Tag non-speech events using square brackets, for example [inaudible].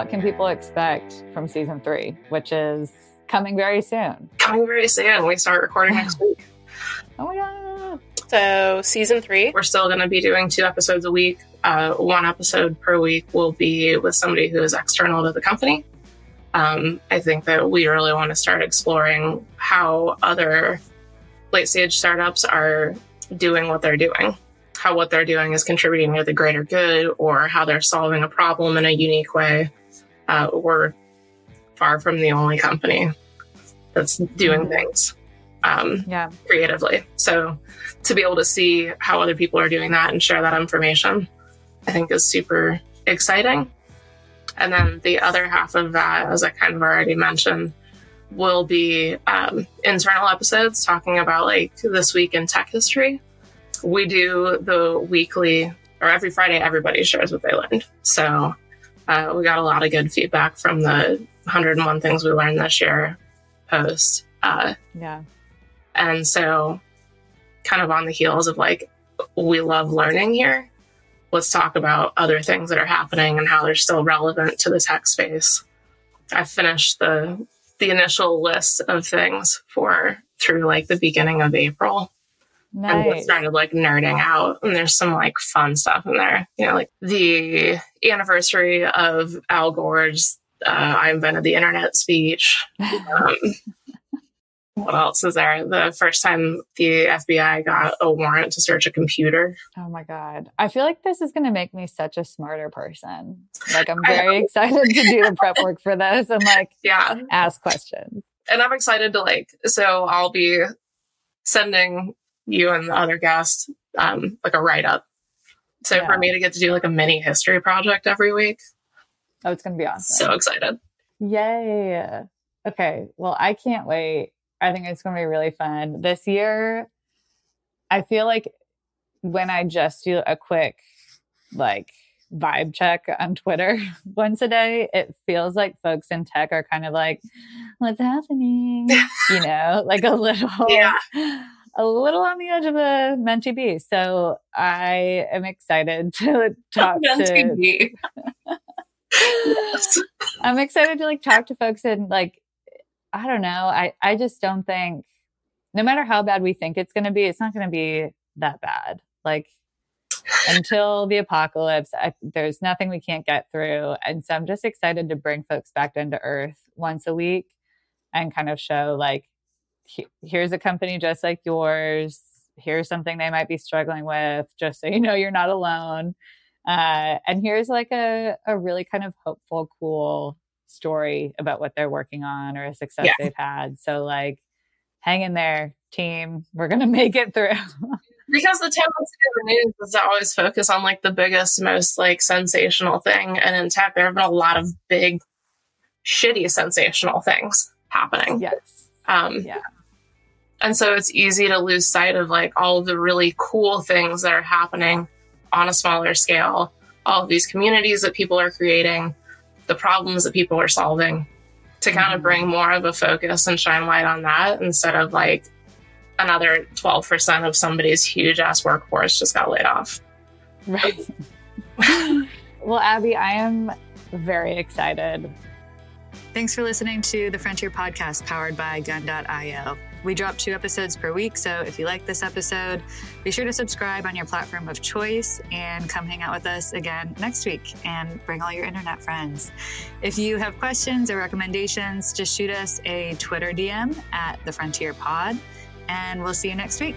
what can people expect from season three, which is coming very soon? Coming very soon. We start recording next week. Oh my god! So, season three. We're still going to be doing two episodes a week. Uh, one episode per week will be with somebody who is external to the company. Um, I think that we really want to start exploring how other late stage startups are doing what they're doing, how what they're doing is contributing to the greater good, or how they're solving a problem in a unique way. Uh, we're far from the only company that's doing Mhm. things um, Yeah, creatively. So to be able to see how other people are doing that and share that information, I think is super exciting. And then the other half of that, as I kind of already mentioned, will be um, internal episodes talking about like this week in tech history. We do the weekly or every Friday, everybody shares what they learned. So uh, we got a lot of good feedback from the 101 things we learned this year post. Uh, yeah, and so, kind of on the heels of like, we love learning here. Let's talk about other things that are happening and how they're still relevant to the tech space. I finished the the initial list of things for through like the beginning of April and nice. started like nerding out. And there's some like fun stuff in there. You know, like the anniversary of Al Gore's uh, I invented the internet speech. Um, [laughs] what else is there? The first time the FBI got a warrant to search a computer. Oh my god! I feel like this is going to make me such a smarter person. Like I'm [laughs] very excited to do the prep work for this and like [laughs] Yeah. ask questions. And I'm excited to like, so I'll be sending you and the other guests um, like a write up. So Yeah. for me to get to do like a mini history project every week, Oh, it's going to be awesome! so excited. Yay! Okay, well, I can't wait. I think it's going to be really fun this year. I feel like when I just do a quick like vibe check on Twitter [laughs] once a day, it feels like folks in tech are kind of like, "What's happening?" [laughs] you know, like a little, Yeah. A little on the edge of a mentee bee. So I am excited [laughs] to talk [laughs] to. Yes. [laughs] I'm excited to like talk to folks and like I don't know. I I just don't think no matter how bad we think it's going to be, it's not going to be that bad. Like until the apocalypse, I, there's nothing we can't get through. And so I'm just excited to bring folks back down to earth once a week and kind of show like here's a company just like yours. Here's something they might be struggling with, just so you know you're not alone. Uh, and here's like a, a really kind of hopeful, cool story about what they're working on or a success Yeah. they've had. So like hang in there, team. We're gonna [laughs] make it through. because the tendency of the news is to always focus on like the biggest, most like sensational thing. And in tech, there have been a lot of big, shitty, sensational things happening. yes. Um, Yeah. And so it's easy to lose sight of like all of the really cool things that are happening on a smaller scale, all of these communities that people are creating, the problems that people are solving to kind of Mhm. bring more of a focus and shine light on that instead of like another 12% of somebody's huge ass workforce just got laid off. Right. [laughs] well, Abby, I am very excited. Thanks for listening to the Frontier Podcast powered by Gun.io. We drop two episodes per week, so if you like this episode, be sure to subscribe on your platform of choice and come hang out with us again next week and bring all your internet friends. If you have questions or recommendations, just shoot us a Twitter DM at the Frontier Pod, and we'll see you next week.